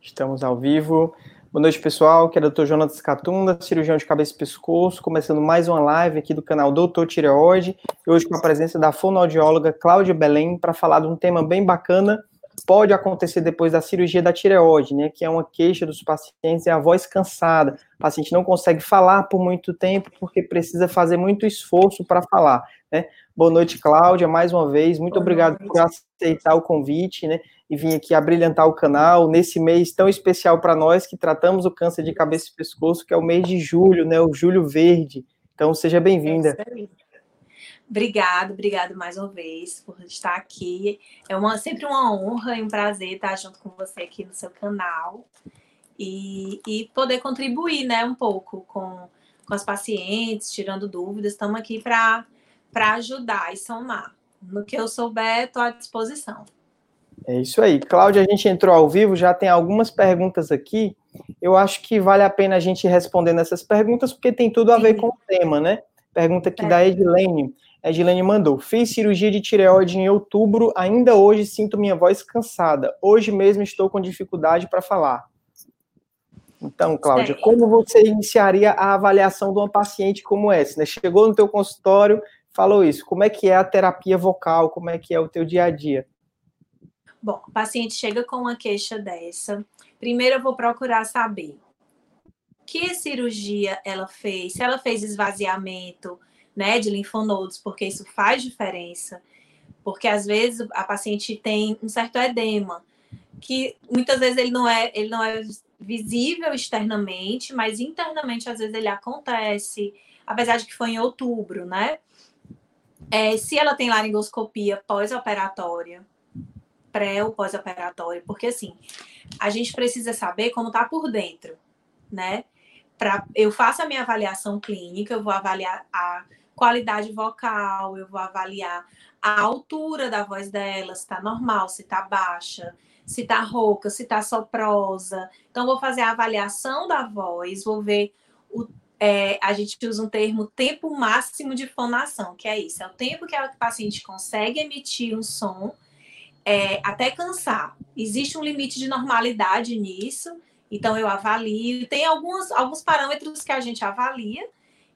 Estamos ao vivo. Boa noite, pessoal. Aqui é o Dr. Jonas Catunda, cirurgião de cabeça e pescoço, começando mais uma live aqui do canal Doutor Tireoide, e hoje com a presença da fonoaudióloga Cláudia Belém para falar de um tema bem bacana, pode acontecer depois da cirurgia da tireoide, né, que é uma queixa dos pacientes, é a voz cansada. O paciente não consegue falar por muito tempo porque precisa fazer muito esforço para falar, né? Boa noite, Cláudia, mais uma vez. Muito Boa obrigado noite. por aceitar o convite, né? E vir aqui abrilhantar o canal nesse mês tão especial para nós que tratamos o câncer de cabeça e pescoço, que é o mês de julho, né? O julho verde. Então, seja bem-vinda. É Obrigado, obrigado mais uma vez por estar aqui. É uma, sempre uma honra e um prazer estar junto com você aqui no seu canal e, e poder contribuir né, um pouco com, com as pacientes, tirando dúvidas. Estamos aqui para ajudar e somar. No que eu souber, estou à disposição. É isso aí. Cláudia, a gente entrou ao vivo, já tem algumas perguntas aqui. Eu acho que vale a pena a gente responder nessas perguntas, porque tem tudo a ver com o tema, né? Pergunta aqui é. da Edilene. A Edilene mandou: Fiz cirurgia de tireoide em outubro, ainda hoje sinto minha voz cansada. Hoje mesmo estou com dificuldade para falar. Então, Cláudia, como você iniciaria a avaliação de uma paciente como essa? Né? Chegou no teu consultório, falou isso. Como é que é a terapia vocal? Como é que é o teu dia a dia? Bom, o paciente chega com uma queixa dessa. Primeiro eu vou procurar saber que cirurgia ela fez, se ela fez esvaziamento, né, de linfonodos, porque isso faz diferença. Porque às vezes a paciente tem um certo edema, que muitas vezes ele não é, ele não é visível externamente, mas internamente às vezes ele acontece, apesar de que foi em outubro, né? É, se ela tem laringoscopia pós-operatória, pré ou pós-operatória, porque assim, a gente precisa saber como tá por dentro, né? Pra, eu faço a minha avaliação clínica, eu vou avaliar a qualidade vocal, eu vou avaliar a altura da voz dela, se está normal, se está baixa, se está rouca, se está soprosa. Então, vou fazer a avaliação da voz, vou ver o. É, a gente usa um termo tempo máximo de fonação, que é isso, é o tempo que a paciente consegue emitir um som é, até cansar. Existe um limite de normalidade nisso, então eu avalio. Tem alguns, alguns parâmetros que a gente avalia,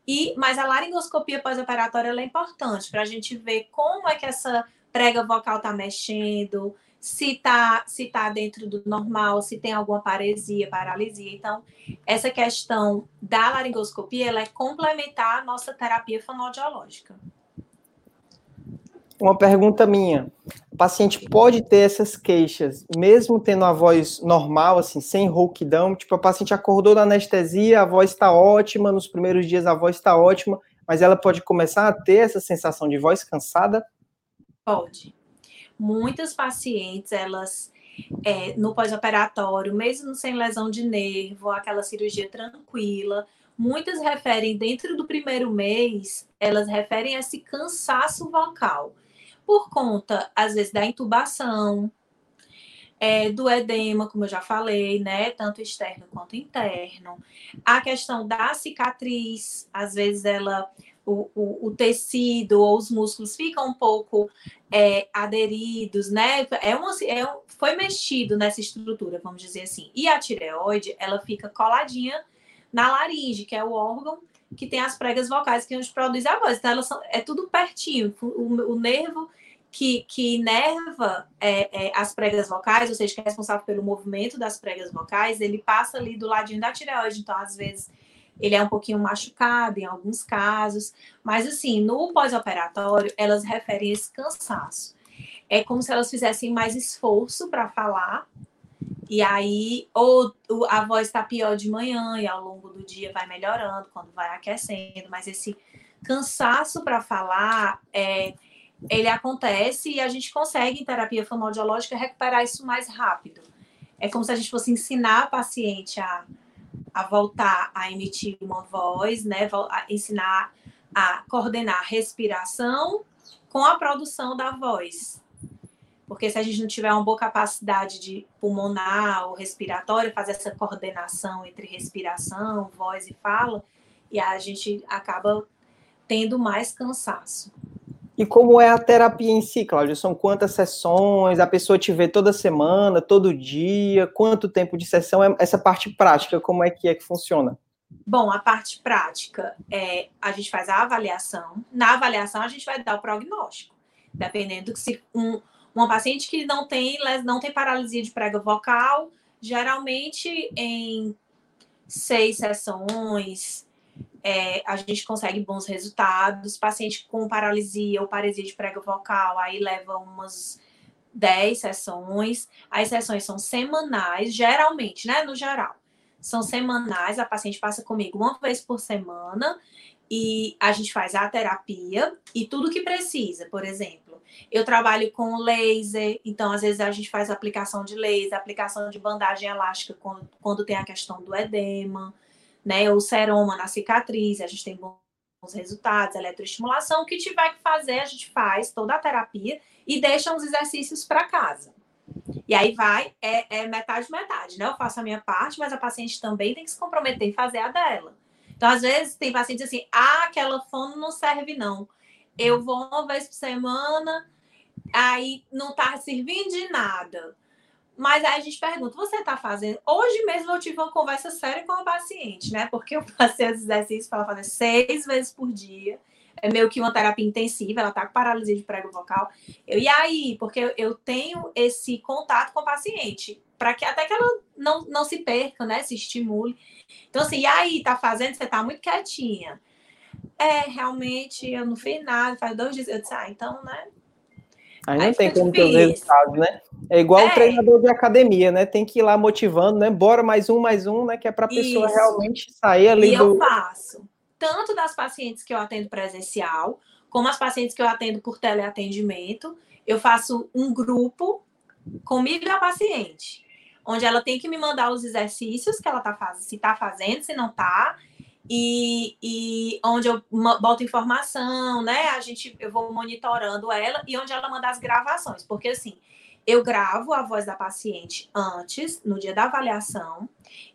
e, mas a laringoscopia pós-operatória é importante para a gente ver como é que essa prega vocal está mexendo, se está se tá dentro do normal, se tem alguma paresia, paralisia. Então, essa questão da laringoscopia ela é complementar à nossa terapia fonoaudiológica. Uma pergunta minha. O paciente pode ter essas queixas, mesmo tendo a voz normal, assim, sem rouquidão? Tipo, a paciente acordou da anestesia, a voz está ótima, nos primeiros dias a voz está ótima, mas ela pode começar a ter essa sensação de voz cansada? Pode. Muitas pacientes, elas, é, no pós-operatório, mesmo sem lesão de nervo, aquela cirurgia tranquila, muitas referem, dentro do primeiro mês, elas referem a esse cansaço vocal por conta, às vezes, da intubação, é, do edema, como eu já falei, né? Tanto externo quanto interno. A questão da cicatriz, às vezes ela. O, o, o tecido ou os músculos ficam um pouco é, aderidos, né? É uma, é, foi mexido nessa estrutura, vamos dizer assim. E a tireoide, ela fica coladinha na laringe, que é o órgão que tem as pregas vocais que a gente produz a voz. Então, elas são, é tudo pertinho. O, o nervo que, que inerva é, é, as pregas vocais, ou seja, que é responsável pelo movimento das pregas vocais, ele passa ali do ladinho da tireoide. Então, às vezes, ele é um pouquinho machucado em alguns casos. Mas, assim, no pós-operatório, elas referem esse cansaço. É como se elas fizessem mais esforço para falar e aí, ou a voz está pior de manhã e ao longo do dia vai melhorando, quando vai aquecendo, mas esse cansaço para falar, é, ele acontece e a gente consegue, em terapia fonoaudiológica, recuperar isso mais rápido. É como se a gente fosse ensinar a paciente a, a voltar a emitir uma voz, né? A ensinar a coordenar a respiração com a produção da voz. Porque se a gente não tiver uma boa capacidade de pulmonar ou respiratória, fazer essa coordenação entre respiração, voz e fala, e a gente acaba tendo mais cansaço. E como é a terapia em si, Cláudia? São quantas sessões? A pessoa te vê toda semana, todo dia? Quanto tempo de sessão? É essa parte prática, como é que é que funciona? Bom, a parte prática é a gente faz a avaliação. Na avaliação, a gente vai dar o prognóstico. Dependendo se um, uma paciente que não tem, não tem paralisia de prega vocal, geralmente em seis sessões, é, a gente consegue bons resultados. Paciente com paralisia ou paresia de prega vocal, aí leva umas 10 sessões. As sessões são semanais, geralmente, né? No geral. São semanais, a paciente passa comigo uma vez por semana e a gente faz a terapia e tudo que precisa, por exemplo. Eu trabalho com laser, então às vezes a gente faz aplicação de laser, aplicação de bandagem elástica quando, quando tem a questão do edema né? O seroma na cicatriz, a gente tem bons resultados, eletroestimulação, o que tiver que fazer, a gente faz toda a terapia e deixa os exercícios para casa. E aí vai, é, é, metade, metade, né? Eu faço a minha parte, mas a paciente também tem que se comprometer em fazer a dela. Então, às vezes, tem pacientes assim, ah, aquela fono não serve, não. Eu vou uma vez por semana, aí não tá servindo de nada. Mas aí a gente pergunta, você está fazendo? Hoje mesmo eu tive uma conversa séria com a paciente, né? Porque eu passei os exercícios para ela fazer seis vezes por dia. É meio que uma terapia intensiva, ela está com paralisia de prego vocal. Eu, e aí? Porque eu, tenho esse contato com a paciente, para que até que ela não, não se perca, né? Se estimule. Então, assim, e aí, tá fazendo? Você tá muito quietinha. É, realmente, eu não fiz nada, faz dois dias. Eu disse, ah, então, né? Aí não Aí tem como ter os resultados, né? É igual é. o treinador de academia, né? Tem que ir lá motivando, né? Bora mais um, mais um, né? Que é para a pessoa realmente sair ali e do... eu faço, tanto das pacientes que eu atendo presencial, como as pacientes que eu atendo por teleatendimento, eu faço um grupo comigo e a paciente, onde ela tem que me mandar os exercícios que ela tá fazendo, se tá fazendo, se não tá, e, e onde eu boto informação, né? A gente, eu vou monitorando ela e onde ela manda as gravações, porque assim, eu gravo a voz da paciente antes, no dia da avaliação,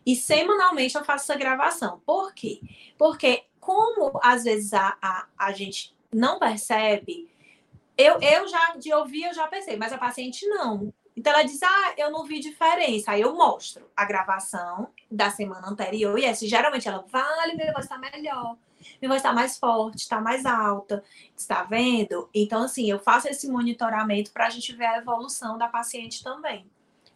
e semanalmente eu faço essa gravação. Por quê? Porque, como às vezes a, a, a gente não percebe, eu, eu já de ouvir eu já pensei, mas a paciente não. Então ela diz: Ah, eu não vi diferença. Aí eu mostro a gravação da semana anterior. E essa, geralmente ela, vale, minha voz está melhor. Minha voz está mais forte, está mais alta. Está vendo? Então, assim, eu faço esse monitoramento para a gente ver a evolução da paciente também.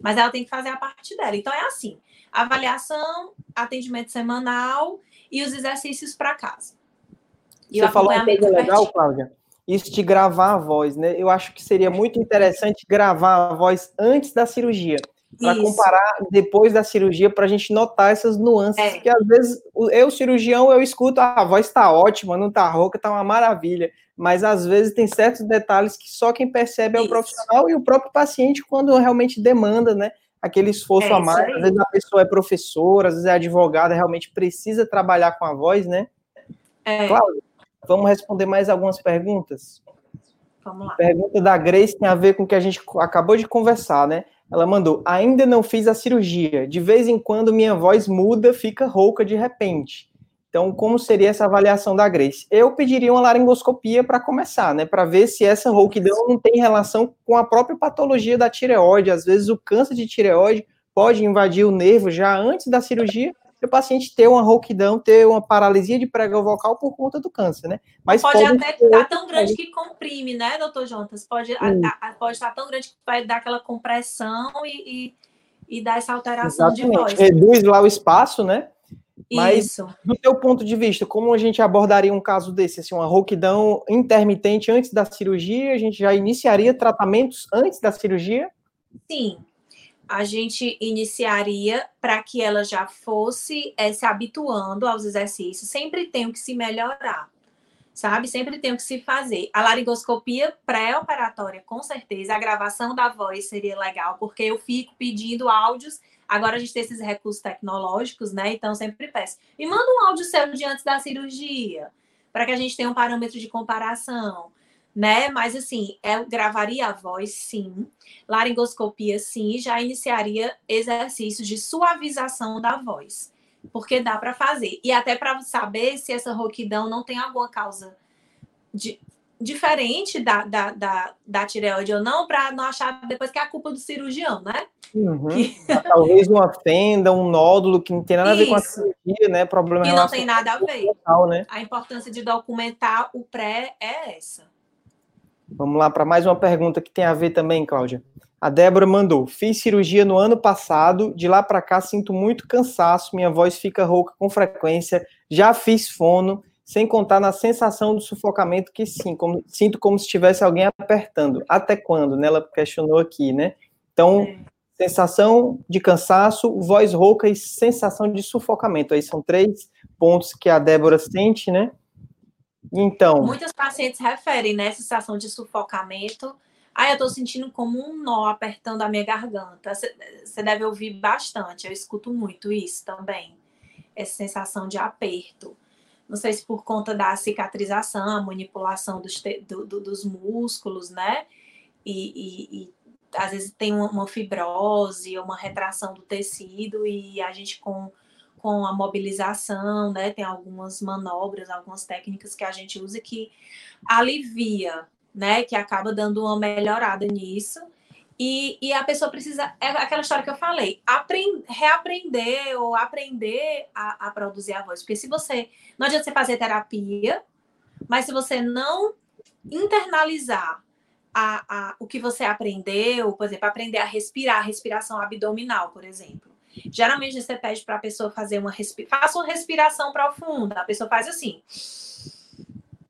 Mas ela tem que fazer a parte dela. Então, é assim: avaliação, atendimento semanal e os exercícios para casa. E Você falou uma coisa legal, Cláudia isso de gravar a voz, né? Eu acho que seria muito interessante gravar a voz antes da cirurgia, para comparar depois da cirurgia, para a gente notar essas nuances, é. que às vezes eu, cirurgião, eu escuto, ah, a voz está ótima, não está rouca, está uma maravilha, mas às vezes tem certos detalhes que só quem percebe é o profissional e o próprio paciente quando realmente demanda, né? Aquele esforço é, a mais, às vezes a pessoa é professora, às vezes é advogada, realmente precisa trabalhar com a voz, né? É. Cláudia, Vamos responder mais algumas perguntas? Vamos lá. Pergunta da Grace tem a ver com o que a gente acabou de conversar, né? Ela mandou: ainda não fiz a cirurgia. De vez em quando minha voz muda, fica rouca de repente. Então, como seria essa avaliação da Grace? Eu pediria uma laringoscopia para começar, né? Para ver se essa rouquidão não tem relação com a própria patologia da tireoide. Às vezes, o câncer de tireoide pode invadir o nervo já antes da cirurgia o paciente ter uma rouquidão, ter uma paralisia de prega vocal por conta do câncer, né? Mas pode, pode até estar tá tão grande que comprime, né, doutor Jonas? Pode, a, a, pode estar tão grande que vai dar aquela compressão e, e, e dar essa alteração Exatamente. de voz. Reduz lá o espaço, né? Mas, Isso. do teu ponto de vista, como a gente abordaria um caso desse? Assim, uma rouquidão intermitente antes da cirurgia, a gente já iniciaria tratamentos antes da cirurgia? Sim, a gente iniciaria para que ela já fosse é, se habituando aos exercícios. Sempre tem que se melhorar, sabe? Sempre tem que se fazer. A laringoscopia pré-operatória, com certeza. A gravação da voz seria legal, porque eu fico pedindo áudios. Agora a gente tem esses recursos tecnológicos, né? Então sempre peço. Me manda um áudio seu de antes da cirurgia, para que a gente tenha um parâmetro de comparação né? Mas assim, eu é, gravaria a voz, sim. Laringoscopia, sim. Já iniciaria exercícios de suavização da voz, porque dá para fazer. E até para saber se essa rouquidão não tem alguma causa de, diferente da, da, da, da tireoide ou não, para não achar depois que é a culpa do cirurgião, né? Uhum. Que... Talvez uma fenda, um nódulo que não tem nada a ver com a cirurgia, né? Problema e não tem nada a ver. Local, né? A importância de documentar o pré é essa. Vamos lá para mais uma pergunta que tem a ver também, Cláudia. A Débora mandou: Fiz cirurgia no ano passado, de lá para cá sinto muito cansaço, minha voz fica rouca com frequência, já fiz fono sem contar na sensação do sufocamento que sim, como, sinto como se tivesse alguém apertando. Até quando? Né? Ela questionou aqui, né? Então, é. sensação de cansaço, voz rouca e sensação de sufocamento. Aí são três pontos que a Débora sente, né? Então. Muitos pacientes referem, né? Sensação de sufocamento. Ah, eu tô sentindo como um nó apertando a minha garganta. Você deve ouvir bastante, eu escuto muito isso também. Essa sensação de aperto não sei se por conta da cicatrização, a manipulação dos, do, do, dos músculos, né? E, e, e, às vezes tem uma fibrose, uma retração do tecido, e a gente com, com a mobilização, né? Tem algumas manobras, algumas técnicas que a gente usa que alivia, né? Que acaba dando uma melhorada nisso. E, e, a pessoa precisa, é aquela história que eu falei, aprend, reaprender ou aprender a, a, produzir a voz. Porque se você, não adianta você fazer terapia, mas se você não internalizar a, a, o que você aprendeu, por exemplo, aprender a respirar, respiração abdominal, por exemplo. Geralmente você pede para a pessoa fazer uma respiração, faça uma respiração profunda, a pessoa faz assim,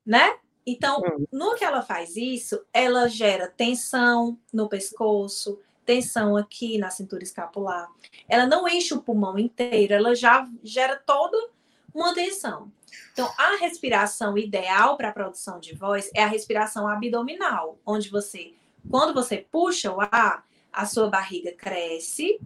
né? Então, hum. no que ela faz isso, ela gera tensão no pescoço, tensão aqui na cintura escapular. Ela não enche o pulmão inteiro, ela já gera toda uma tensão. Então, a respiração ideal para a produção de voz é a respiração abdominal, onde você, quando você puxa o ar, a sua barriga cresce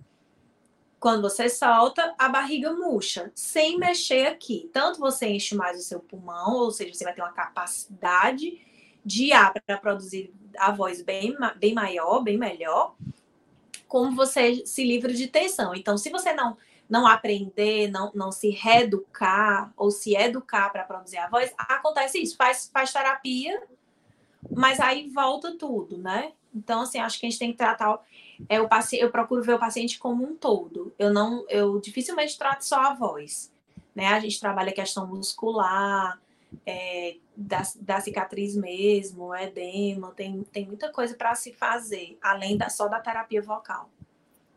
quando você solta, a barriga murcha, sem mexer aqui. Tanto você enche mais o seu pulmão, ou seja, você vai ter uma capacidade de ar para produzir a voz bem, bem maior, bem melhor, como você se livra de tensão. Então, se você não não aprender, não, não se reeducar ou se educar para produzir a voz, acontece isso. Faz, faz terapia, mas aí volta tudo, né? Então, assim, acho que a gente tem que tratar é o paciente, eu procuro ver o paciente como um todo. Eu não, eu dificilmente trato só a voz, né? A gente trabalha a questão muscular, é, da, da cicatriz mesmo, edema, tem, tem muita coisa para se fazer, além da, só da terapia vocal.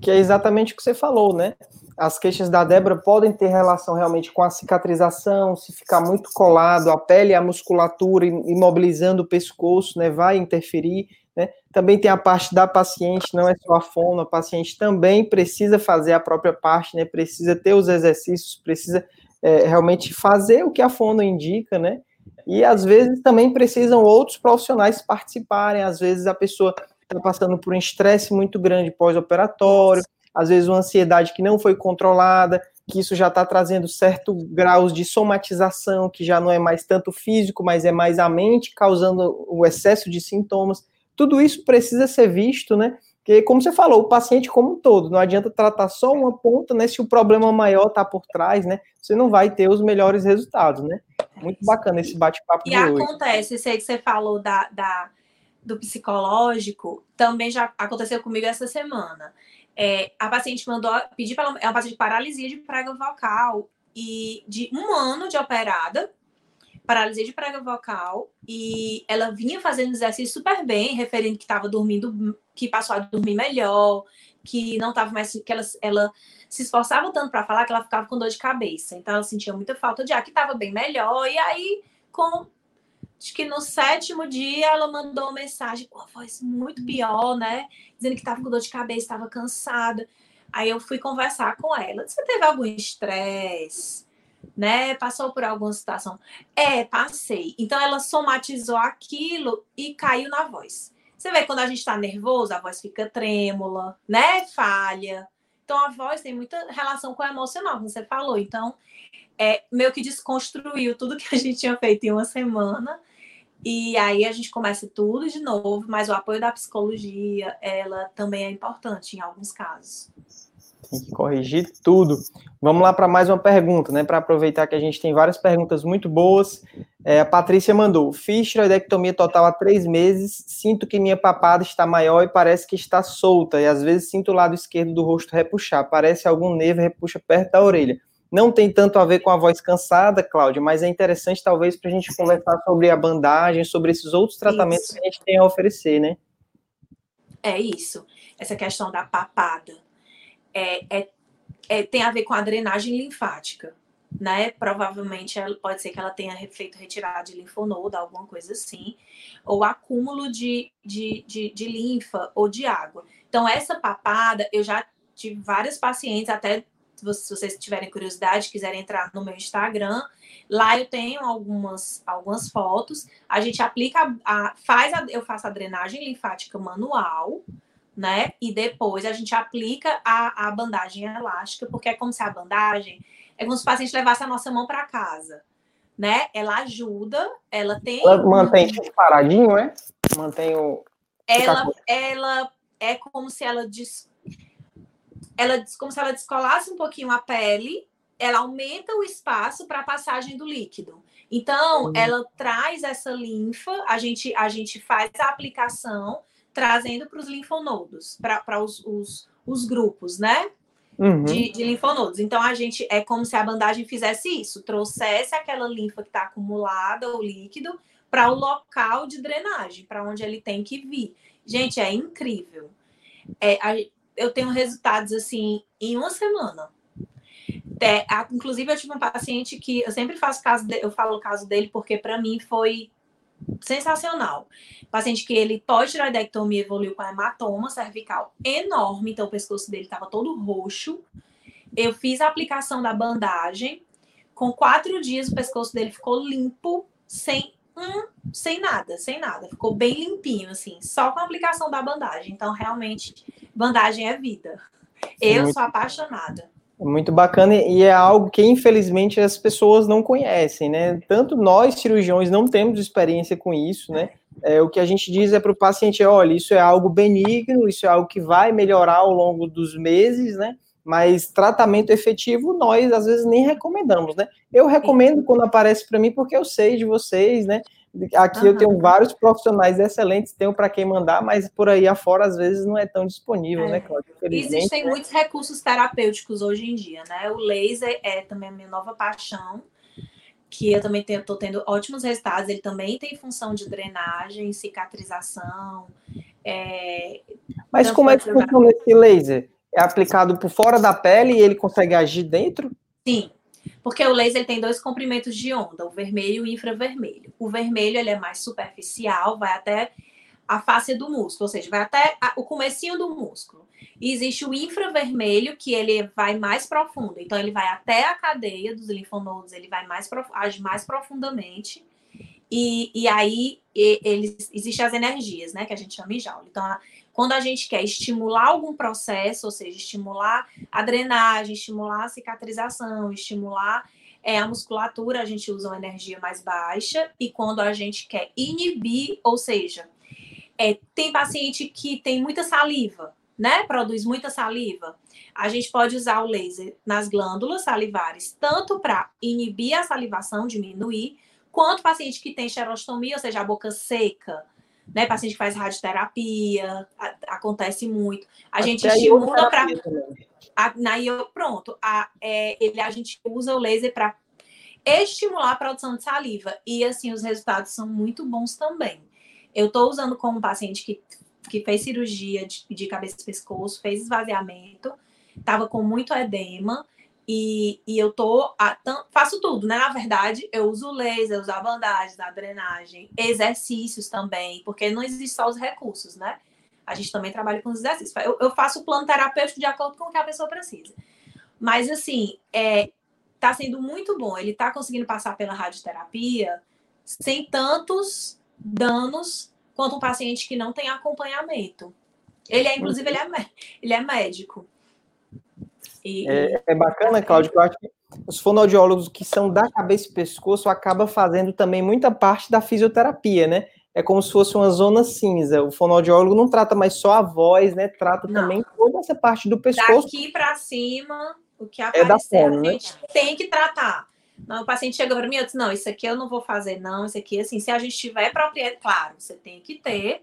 Que é exatamente o que você falou, né? As queixas da Débora podem ter relação realmente com a cicatrização, se ficar muito colado, a pele, a musculatura, imobilizando o pescoço, né? Vai interferir. Né? Também tem a parte da paciente, não é só a fono, a paciente também precisa fazer a própria parte, né? precisa ter os exercícios, precisa é, realmente fazer o que a fono indica, né? E às vezes também precisam outros profissionais participarem, às vezes a pessoa está passando por um estresse muito grande pós-operatório, às vezes uma ansiedade que não foi controlada, que isso já está trazendo certo graus de somatização, que já não é mais tanto físico, mas é mais a mente, causando o excesso de sintomas. Tudo isso precisa ser visto, né? Porque, como você falou, o paciente como um todo, não adianta tratar só uma ponta, né? Se o problema maior está por trás, né? Você não vai ter os melhores resultados, né? Muito bacana esse bate-papo E acontece, sei que você falou da, da, do psicológico, também já aconteceu comigo essa semana. É, a paciente mandou pedir para ela, é uma paciente de paralisia de prega vocal e de um ano de operada, paralisia de prega vocal e ela vinha fazendo exercício super bem, referindo que estava dormindo, que passou a dormir melhor, que não estava mais, que ela, ela se esforçava tanto para falar que ela ficava com dor de cabeça. Então ela sentia muita falta de ar, que estava bem melhor. E aí, com acho que no sétimo dia ela mandou uma mensagem com a voz muito pior, né? Dizendo que estava com dor de cabeça, estava cansada. Aí eu fui conversar com ela. Você teve algum estresse? Né? Passou por alguma situação. É, passei. Então ela somatizou aquilo e caiu na voz. Você vê quando a gente está nervoso, a voz fica trêmula, né? Falha. Então a voz tem muita relação com o emocional, como você falou. Então, é meio que desconstruiu tudo que a gente tinha feito em uma semana. E aí a gente começa tudo de novo, mas o apoio da psicologia, ela também é importante em alguns casos. Tem que corrigir tudo. Vamos lá para mais uma pergunta, né? Para aproveitar que a gente tem várias perguntas muito boas. É, a Patrícia mandou: fiz tiroidectomia total há três meses, sinto que minha papada está maior e parece que está solta, e às vezes sinto o lado esquerdo do rosto repuxar, parece algum nervo repuxa perto da orelha. Não tem tanto a ver com a voz cansada, Cláudia, mas é interessante talvez para a gente conversar sobre a bandagem, sobre esses outros tratamentos isso. que a gente tem a oferecer, né? É isso. Essa questão da papada é, é, é tem a ver com a drenagem linfática né? Provavelmente ela, pode ser que ela tenha feito retirada de linfonodo, alguma coisa assim, ou acúmulo de, de, de, de linfa ou de água. Então, essa papada, eu já tive vários pacientes, até se vocês tiverem curiosidade, quiserem entrar no meu Instagram, lá eu tenho algumas, algumas fotos. A gente aplica, a, faz a, eu faço a drenagem linfática manual, né? E depois a gente aplica a, a bandagem elástica, porque é como se a bandagem é como se o paciente levasse a nossa mão para casa, né? Ela ajuda, ela tem. Ela mantém paradinho, é? Mantém o. Ela, ela é como se ela des... ela como se ela descolasse um pouquinho a pele, ela aumenta o espaço para a passagem do líquido. Então, uhum. ela traz essa linfa, a gente, a gente faz a aplicação trazendo para os linfonodos, para os, os, os grupos, né? uhum. de, de, linfonodos. Então, a gente é como se a bandagem fizesse isso, trouxesse aquela linfa que está acumulada, o líquido, para o local de drenagem, para onde ele tem que vir. Gente, é incrível. É, a, eu tenho resultados assim em uma semana. É, a, inclusive, eu tive um paciente que eu sempre faço caso, de, eu falo o caso dele porque para mim foi sensacional. Paciente que ele pós-tiroidectomia evoluiu com hematoma cervical enorme, então o pescoço dele estava todo roxo. Eu fiz a aplicação da bandagem. Com quatro dias, o pescoço dele ficou limpo, sem um, sem nada, sem nada. Ficou bem limpinho, assim, só com a aplicação da bandagem. Então, realmente, bandagem é vida. Eu sou apaixonada. Muito bacana e é algo que infelizmente as pessoas não conhecem, né? Tanto nós cirurgiões não temos experiência com isso, né? É, o que a gente diz é para o paciente, olha, isso é algo benigno, isso é algo que vai melhorar ao longo dos meses, né? Mas tratamento efetivo nós às vezes nem recomendamos, né? Eu recomendo quando aparece para mim porque eu sei de vocês, né? Aqui uhum. eu tenho vários profissionais excelentes, tenho para quem mandar, mas por aí afora às vezes não é tão disponível, né, é. né, Cláudia? Existem né? muitos recursos terapêuticos hoje em dia, né? O laser é também a minha nova paixão, que eu também estou tendo ótimos resultados. Ele também tem função de drenagem, cicatrização. É... Mas como é que funciona esse laser? É aplicado por fora da pele e ele consegue agir dentro? Sim, porque o laser tem dois comprimentos de onda, o vermelho e o infravermelho. O vermelho ele é mais superficial, vai até a face do músculo, ou seja, vai até a, o comecinho do músculo. E existe o infravermelho, que ele vai mais profundo. Então, ele vai até a cadeia dos linfonodos, ele vai mais, age mais profundamente. E, e aí, e, ele, existem as energias, né, que a gente chama de jaula. Então, quando a gente quer estimular algum processo, ou seja, estimular a drenagem, estimular a cicatrização, estimular é, a musculatura, a gente usa uma energia mais baixa. E quando a gente quer inibir, ou seja, é, tem paciente que tem muita saliva, né? Produz muita saliva. A gente pode usar o laser nas glândulas salivares, tanto para inibir a salivação, diminuir, quanto paciente que tem xerostomia, ou seja, a boca seca, né? Paciente que faz radioterapia, a, acontece muito. A Até gente estimula para. Na pronto, a, é, ele, a gente usa o laser para estimular a produção de saliva. E assim, os resultados são muito bons também. Eu estou usando com um paciente que, que fez cirurgia de, de cabeça e pescoço, fez esvaziamento, estava com muito edema. E, e eu tô a, tam, faço tudo, né? Na verdade, eu uso laser, uso a bandagem, a drenagem, exercícios também, porque não existem só os recursos, né? A gente também trabalha com os exercícios. Eu, eu faço o plano terapêutico de acordo com o que a pessoa precisa. Mas assim, é, tá sendo muito bom. Ele tá conseguindo passar pela radioterapia sem tantos danos quanto um paciente que não tem acompanhamento. Ele é, inclusive, ele é, ele é médico. E, é, é, bacana, Cláudio, que eu acho que os fonoaudiólogos que são da cabeça e pescoço acabam fazendo também muita parte da fisioterapia, né? É como se fosse uma zona cinza. O fonoaudiólogo não trata mais só a voz, né? Trata não. também toda essa parte do pescoço. Daqui para cima, o que aparecer, é da fono, a né? gente né? tem que tratar. o paciente chega para mim e diz, não, isso aqui eu não vou fazer, não, isso aqui, assim, se a gente tiver propriedade, claro, você tem que ter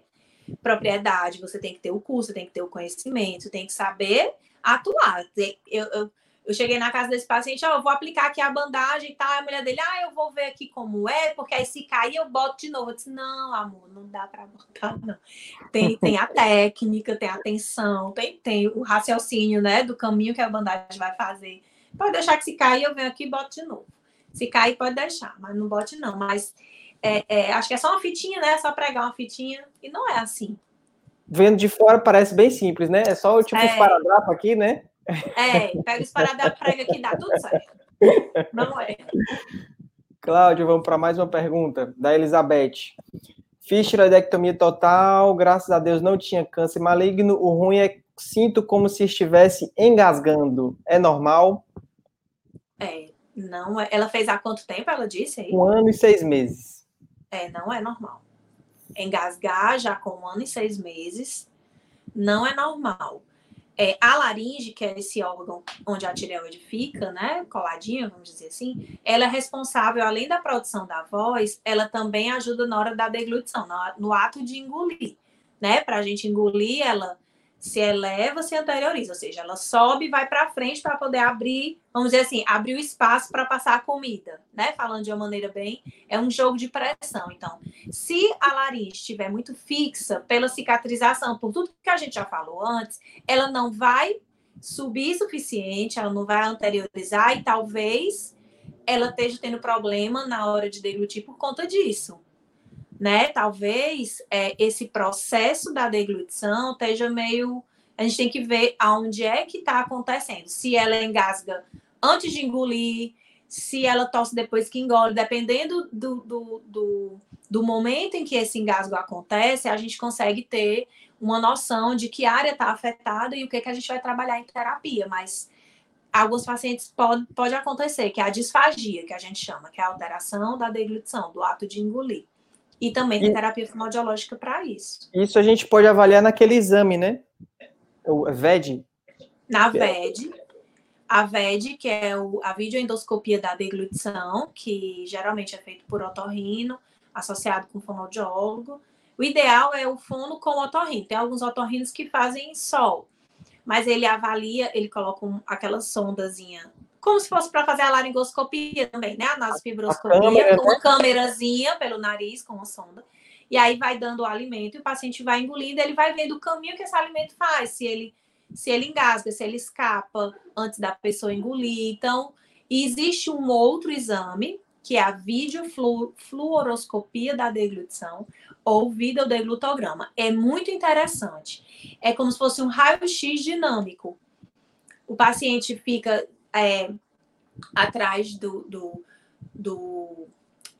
propriedade, você tem que ter o curso, você tem que ter o conhecimento, tem que saber atuar. Eu, eu, eu cheguei na casa desse paciente, ó, oh, vou aplicar aqui a bandagem e tal. A mulher dele, ah, eu vou ver aqui como é, porque aí se cair eu boto de novo. Eu disse, não, amor, não dá para botar, não. Tem, tem a técnica, tem a atenção, tem, tem o raciocínio, né, do caminho que a bandagem vai fazer. Pode deixar que se cair, eu venho aqui e boto de novo. Se cair, pode deixar, mas não bote não. Mas é, é, acho que é só uma fitinha, né? Só pregar uma fitinha, e não é assim. Vendo de fora parece bem simples, né? É só o tipo é. paradrapo aqui, né? É, pega o esparadrapo, prega aqui, dá tudo certo. Não é. Cláudio, vamos para mais uma pergunta da Elizabeth. Fiz tiroidectomia total, graças a Deus não tinha câncer maligno. O ruim é que sinto como se estivesse engasgando. É normal? É, não é. Ela fez há quanto tempo, ela disse aí? Um ano e seis meses. É, não é normal. Engasgar já com um ano e seis meses não é normal. É, a laringe, que é esse órgão onde a tireoide fica, né, coladinha, vamos dizer assim, ela é responsável, além da produção da voz, ela também ajuda na hora da deglutição, no ato de engolir, né, para a gente engolir, ela se eleva, se anterioriza, ou seja, ela sobe e vai para frente para poder abrir, vamos dizer assim, abrir o espaço para passar a comida, né? Falando de uma maneira bem, é um jogo de pressão. Então, se a laringe estiver muito fixa pela cicatrização, por tudo que a gente já falou antes, ela não vai subir suficiente, ela não vai anteriorizar e talvez ela esteja tendo problema na hora de deglutir por conta disso né? Talvez é, esse processo da deglutição esteja meio. A gente tem que ver aonde é que está acontecendo. Se ela engasga antes de engolir, se ela tosse depois que engole, dependendo do, do, do, do momento em que esse engasgo acontece, a gente consegue ter uma noção de que área está afetada e o que, que a gente vai trabalhar em terapia. Mas alguns pacientes pode, pode acontecer, que é a disfagia, que a gente chama, que é a alteração da deglutição, do ato de engolir. E também tem terapia fonoaudiológica para isso. Isso a gente pode avaliar naquele exame, né? O VED. Na VED. A VED, que é o, a videoendoscopia da deglutição, que geralmente é feito por otorrino, associado com fonoaudiólogo. O ideal é o fono com otorrino. Tem alguns otorrinos que fazem sol, mas ele avalia, ele coloca um, aquela sondazinha como se fosse para fazer a laringoscopia também, né? A nasofibroscopia, câmera, com uma né? câmerazinha pelo nariz, com uma sonda. E aí vai dando o alimento e o paciente vai engolindo, ele vai vendo o caminho que esse alimento faz, se ele se ele engasga, se ele escapa antes da pessoa engolir. Então, existe um outro exame, que é a videofluoroscopia da deglutição ou videodeglutograma. É muito interessante. É como se fosse um raio-x dinâmico. O paciente fica é, atrás do, do, do,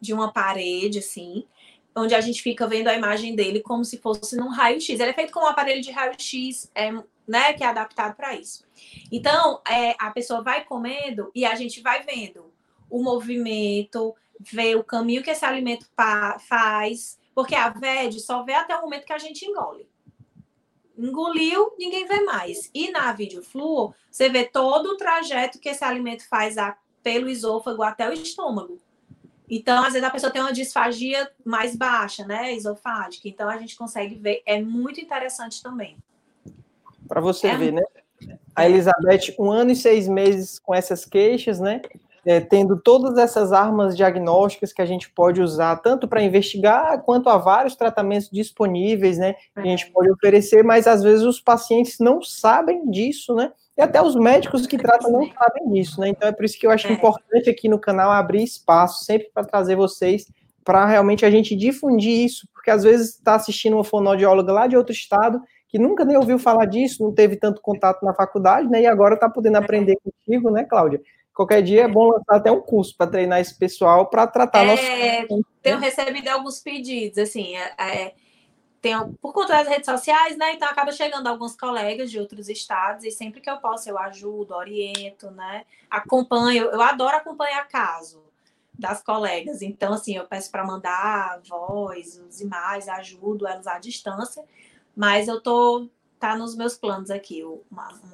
de uma parede, assim, onde a gente fica vendo a imagem dele como se fosse num raio-x. Ele é feito com um aparelho de raio-x, é, né, que é adaptado para isso. Então, é, a pessoa vai comendo e a gente vai vendo o movimento, vê o caminho que esse alimento faz, porque a VED só vê até o momento que a gente engole engoliu, ninguém vê mais. E na videofluo, você vê todo o trajeto que esse alimento faz a, pelo esôfago até o estômago. Então, às vezes a pessoa tem uma disfagia mais baixa, né, esofágica. Então, a gente consegue ver. É muito interessante também. Para você é ver, né? A Elizabeth, um ano e seis meses com essas queixas, né? É, tendo todas essas armas diagnósticas que a gente pode usar tanto para investigar quanto a vários tratamentos disponíveis, né? Que a gente é. pode oferecer, mas às vezes os pacientes não sabem disso, né? E até os médicos que tratam não sabem disso, né? Então é por isso que eu acho é. importante aqui no canal abrir espaço sempre para trazer vocês para realmente a gente difundir isso, porque às vezes está assistindo uma fonoaudióloga lá de outro estado que nunca nem ouviu falar disso, não teve tanto contato na faculdade, né? E agora está podendo aprender contigo, né, Cláudia? Qualquer dia é bom lançar até um curso para treinar esse pessoal para tratar é, nosso. Tenho recebido alguns pedidos, assim, é, é, tenho, por conta das redes sociais, né? Então acaba chegando alguns colegas de outros estados e sempre que eu posso eu ajudo, oriento, né? Acompanho, eu adoro acompanhar caso das colegas. Então, assim, eu peço para mandar voz, os imagens, ajudo elas à distância, mas eu tô tá nos meus planos aqui, eu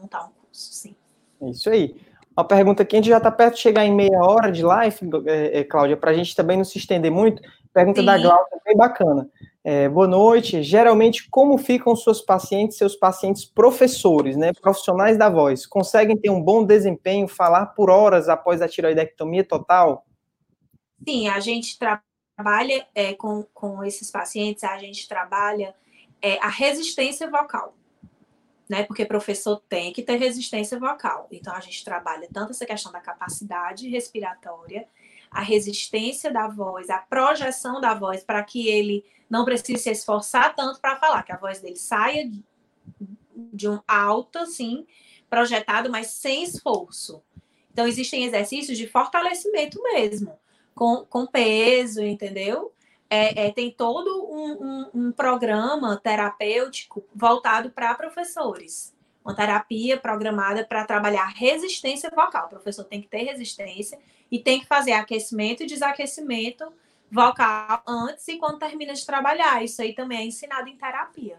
montar um curso, sim. É isso aí. Uma pergunta que a gente já está perto de chegar em meia hora de live, é, é, Cláudia, para a gente também não se estender muito. Pergunta Sim. da Glaucia, bem bacana. É, boa noite. Geralmente, como ficam seus pacientes, seus pacientes professores, né, profissionais da voz? Conseguem ter um bom desempenho, falar por horas após a tiroidectomia total? Sim, a gente trabalha é, com, com esses pacientes, a gente trabalha é, a resistência vocal, né? Porque professor tem que ter resistência vocal. Então, a gente trabalha tanto essa questão da capacidade respiratória, a resistência da voz, a projeção da voz, para que ele não precise se esforçar tanto para falar, que a voz dele saia de um alto, assim, projetado, mas sem esforço. Então, existem exercícios de fortalecimento mesmo, com, com peso, entendeu? É, é, tem todo um, um, um programa terapêutico voltado para professores. Uma terapia programada para trabalhar resistência vocal. O professor tem que ter resistência e tem que fazer aquecimento e desaquecimento vocal antes e quando termina de trabalhar. Isso aí também é ensinado em terapia.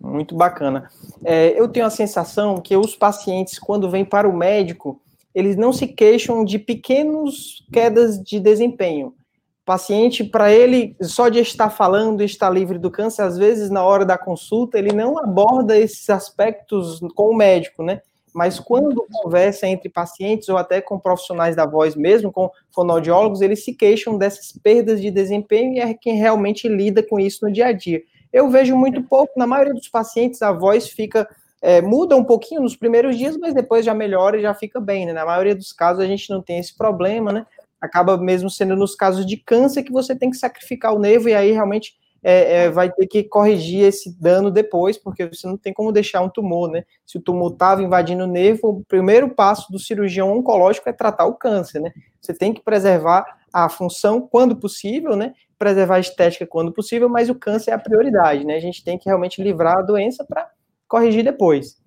Muito bacana. É, eu tenho a sensação que os pacientes, quando vêm para o médico, eles não se queixam de pequenas quedas de desempenho. Paciente, para ele, só de estar falando, estar livre do câncer, às vezes, na hora da consulta, ele não aborda esses aspectos com o médico, né? mas quando conversa entre pacientes ou até com profissionais da voz, mesmo com fonoaudiólogos, eles se queixam dessas perdas de desempenho e é quem realmente lida com isso no dia a dia. Eu vejo muito pouco, na maioria dos pacientes a voz fica, é, muda um pouquinho nos primeiros dias, mas depois já melhora e já fica bem, né? Na maioria dos casos a gente não tem esse problema, né? Acaba mesmo sendo nos casos de câncer que você tem que sacrificar o nervo e aí realmente é, é, vai ter que corrigir esse dano depois, porque você não tem como deixar um tumor, né? Se o tumor estava invadindo o nervo, o primeiro passo do cirurgião oncológico é tratar o câncer, né? Você tem que preservar a função quando possível, né? Preservar a estética quando possível, mas o câncer é a prioridade, né? A gente tem que realmente livrar a doença para corrigir depois.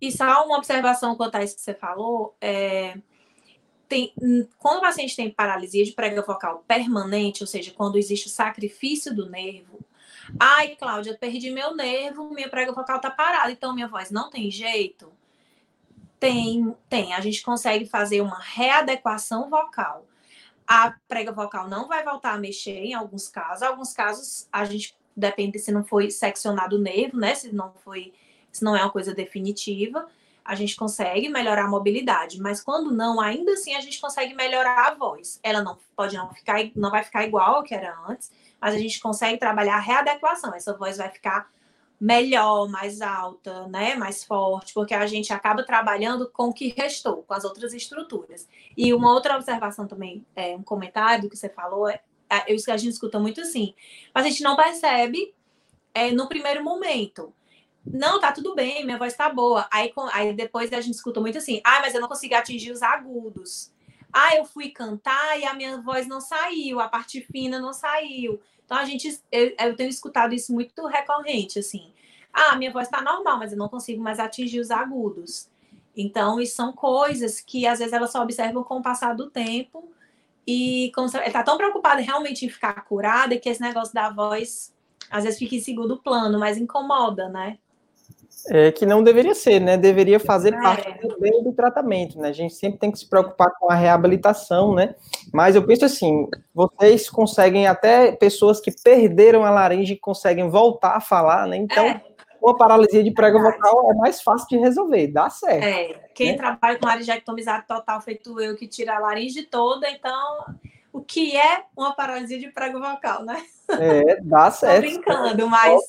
E só uma observação quanto a isso que você falou, é, tem, hum, quando o paciente tem paralisia de prega vocal permanente, ou seja, quando existe o sacrifício do nervo, ai, Cláudia, perdi meu nervo, minha prega vocal tá parada, então minha voz não tem jeito. Tem, tem. A gente consegue fazer uma readequação vocal. A prega vocal não vai voltar a mexer em alguns casos. Alguns casos, a gente depende se não foi seccionado o nervo, né? Se não foi, se não é uma coisa definitiva a gente consegue melhorar a mobilidade, mas quando não, ainda assim a gente consegue melhorar a voz. Ela não pode não ficar, não vai ficar igual ao que era antes, mas a gente consegue trabalhar a readequação. Essa voz vai ficar melhor, mais alta, né, mais forte, porque a gente acaba trabalhando com o que restou, com as outras estruturas. E uma outra observação também, é, um comentário que você falou, é, é, a gente escuta muito assim, mas a gente não percebe é, no primeiro momento não, tá tudo bem, minha voz tá boa. Aí, aí depois a gente escuta muito assim, ah, mas eu não consegui atingir os agudos. Ah, eu fui cantar e a minha voz não saiu, a parte fina não saiu. Então a gente, eu, eu tenho escutado isso muito recorrente, assim. Ah, minha voz tá normal, mas eu não consigo mais atingir os agudos. Então, isso são coisas que às vezes elas só observam com o passar do tempo e se, tá tão preocupada realmente em ficar curada que esse negócio da voz às vezes fica em segundo plano, mas incomoda, né? É, que não deveria ser, né? Deveria fazer é. parte também do tratamento, né? A gente sempre tem que se preocupar com a reabilitação, né? Mas eu penso assim, vocês conseguem até pessoas que perderam a laringe conseguem voltar a falar, né? Então, é. uma paralisia de prego vocal é mais fácil de resolver, dá certo. É, quem né? trabalha com laringectomizado total, feito eu, que tira a laringe toda, então o que é uma paralisia de prego vocal, né? É, dá certo. Tô brincando, mas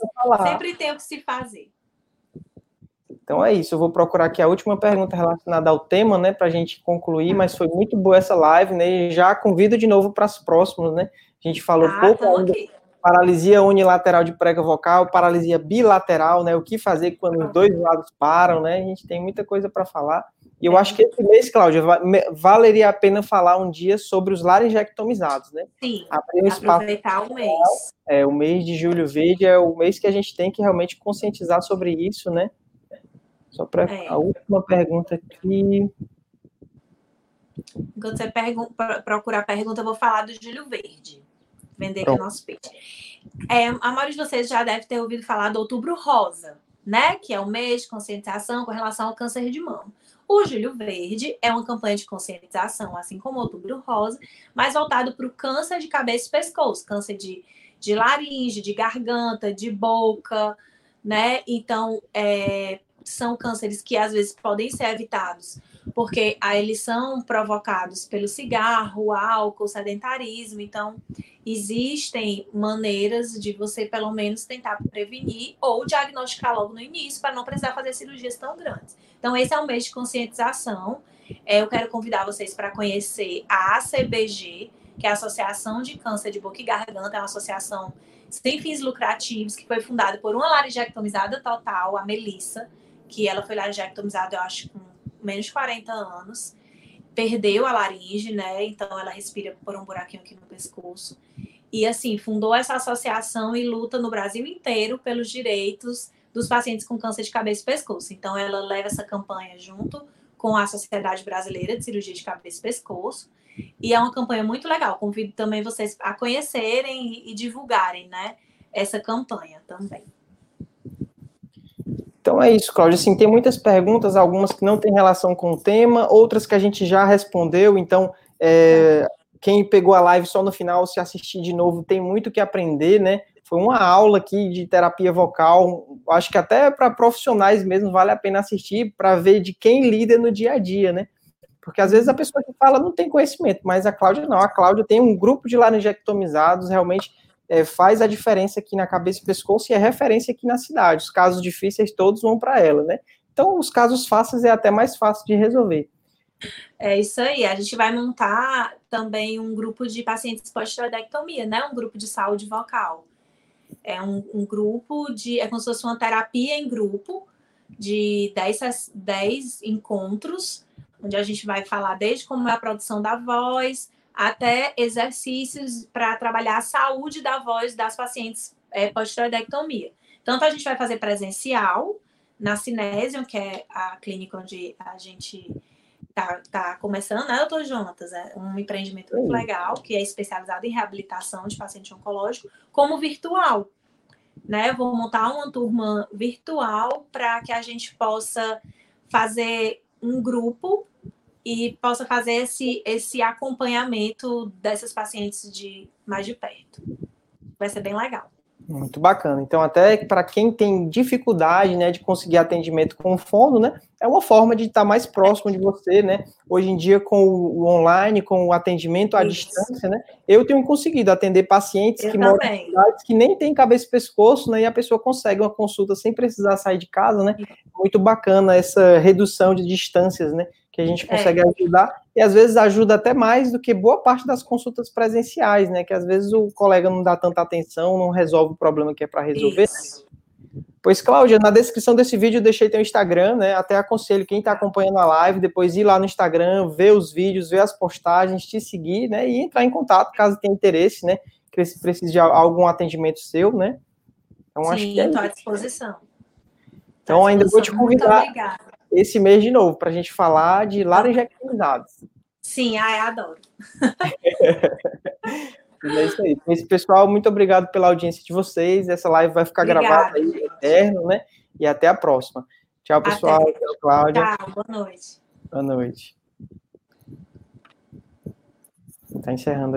sempre tem o que se fazer. Então é isso, eu vou procurar aqui a última pergunta relacionada ao tema, né, para a gente concluir, mas foi muito boa essa live, né, e já convido de novo para as próximas, né, a gente falou ah, pouco ainda, paralisia unilateral de prega vocal, paralisia bilateral, né, o que fazer quando os dois lados param, né, a gente tem muita coisa para falar, e eu acho que esse mês, Cláudia, valeria a pena falar um dia sobre os laringectomizados, né? Sim, Abrir um aproveitar o mês. É, o mês de julho verde é o mês que a gente tem que realmente conscientizar sobre isso, né? Só para é. a última pergunta aqui. Enquanto você procurar a pergunta, eu vou falar do Júlio Verde. Vender aqui o nosso peixe. É, a maioria de vocês já deve ter ouvido falar do Outubro Rosa, né? Que é o mês de conscientização com relação ao câncer de mama. O Julho Verde é uma campanha de conscientização, assim como o Outubro Rosa, mas voltado para o câncer de cabeça e pescoço, câncer de, de laringe, de garganta, de boca, né? Então, é, são cânceres que às vezes podem ser evitados, porque aí eles são provocados pelo cigarro, álcool, sedentarismo. Então, existem maneiras de você, pelo menos, tentar prevenir ou diagnosticar logo no início, para não precisar fazer cirurgias tão grandes. Então, esse é um mês de conscientização. É, eu quero convidar vocês para conhecer a ACBG, que é a Associação de Câncer de Boca e Garganta, é uma associação sem fins lucrativos, que foi fundada por uma laringectomizada total, a Melissa, que ela foi laringectomizada, eu acho, com menos de 40 anos. Perdeu a laringe, né? Então ela respira por um buraquinho aqui no pescoço. E assim, fundou essa associação e luta no Brasil inteiro pelos direitos dos pacientes com câncer de cabeça e pescoço. Então ela leva essa campanha junto com a Sociedade Brasileira de Cirurgia de Cabeça e Pescoço. E é uma campanha muito legal. Convido também vocês a conhecerem e divulgarem, né, essa campanha também. Então é isso, Cláudia. Assim, tem muitas perguntas, algumas que não têm relação com o tema, outras que a gente já respondeu. Então, é, quem pegou a live só no final, se assistir de novo, tem muito que aprender, né? Foi uma aula aqui de terapia vocal. Acho que até para profissionais mesmo vale a pena assistir para ver de quem lida no dia a dia, né? Porque às vezes a pessoa que fala não tem conhecimento, mas a Cláudia não. A Cláudia tem um grupo de laringectomizados, realmente é, faz a diferença aqui na cabeça e pescoço e é referência aqui na cidade. Os casos difíceis todos vão para ela, né? Então, os casos fáceis é até mais fácil de resolver. É isso aí. A gente vai montar também um grupo de pacientes pós-tiroidectomia, né? Um grupo de saúde vocal. É um, um, grupo de. É como se fosse uma terapia em grupo de 10, 10 encontros, onde a gente vai falar desde como é a produção da voz, até exercícios para trabalhar a saúde da voz das pacientes é, pós-tiroidectomia. Tanto a gente vai fazer presencial na Cinesium, que é a clínica onde a gente está tá começando, né, doutor Jonatas? É um empreendimento muito legal, que é especializado em reabilitação de paciente oncológico, como virtual. Né? Vou montar uma turma virtual para que a gente possa fazer um grupo e possa fazer esse, esse acompanhamento dessas pacientes de mais de perto. Vai ser bem legal. Muito bacana. Então, até para quem tem dificuldade, né, de conseguir atendimento com fono, né, é uma forma de estar mais próximo de você, né? Hoje em dia, com o online, com o atendimento à Isso. distância, né? Eu tenho conseguido atender pacientes eu que moram em cidades que nem tem cabeça e pescoço, né? E a pessoa consegue uma consulta sem precisar sair de casa, né? Muito bacana essa redução de distâncias, né? Que a gente é. consegue é. ajudar, e às vezes ajuda até mais do que boa parte das consultas presenciais, né? Que às vezes o colega não dá tanta atenção, não resolve o problema que é para resolver. Isso. Pois, Cláudia, na descrição desse vídeo eu deixei teu Instagram, né? Até aconselho quem está acompanhando a live, depois ir lá no Instagram, ver os vídeos, ver as postagens, te seguir, né? E entrar em contato caso tenha interesse, né? Que precise de algum atendimento seu, né? Então, Sim, acho que é estou à disposição. Então, ainda vou te convidar esse mês de novo, para a gente falar de laringectomizados. Sim, ai, adoro. é isso aí. Esse pessoal, muito obrigado pela audiência de vocês. Essa live vai ficar Obrigada, gravada aí, eterno, né? E até a próxima. Tchau, pessoal. Até. Tchau, Cláudia. Tchau, boa noite. Boa noite. Tá encerrando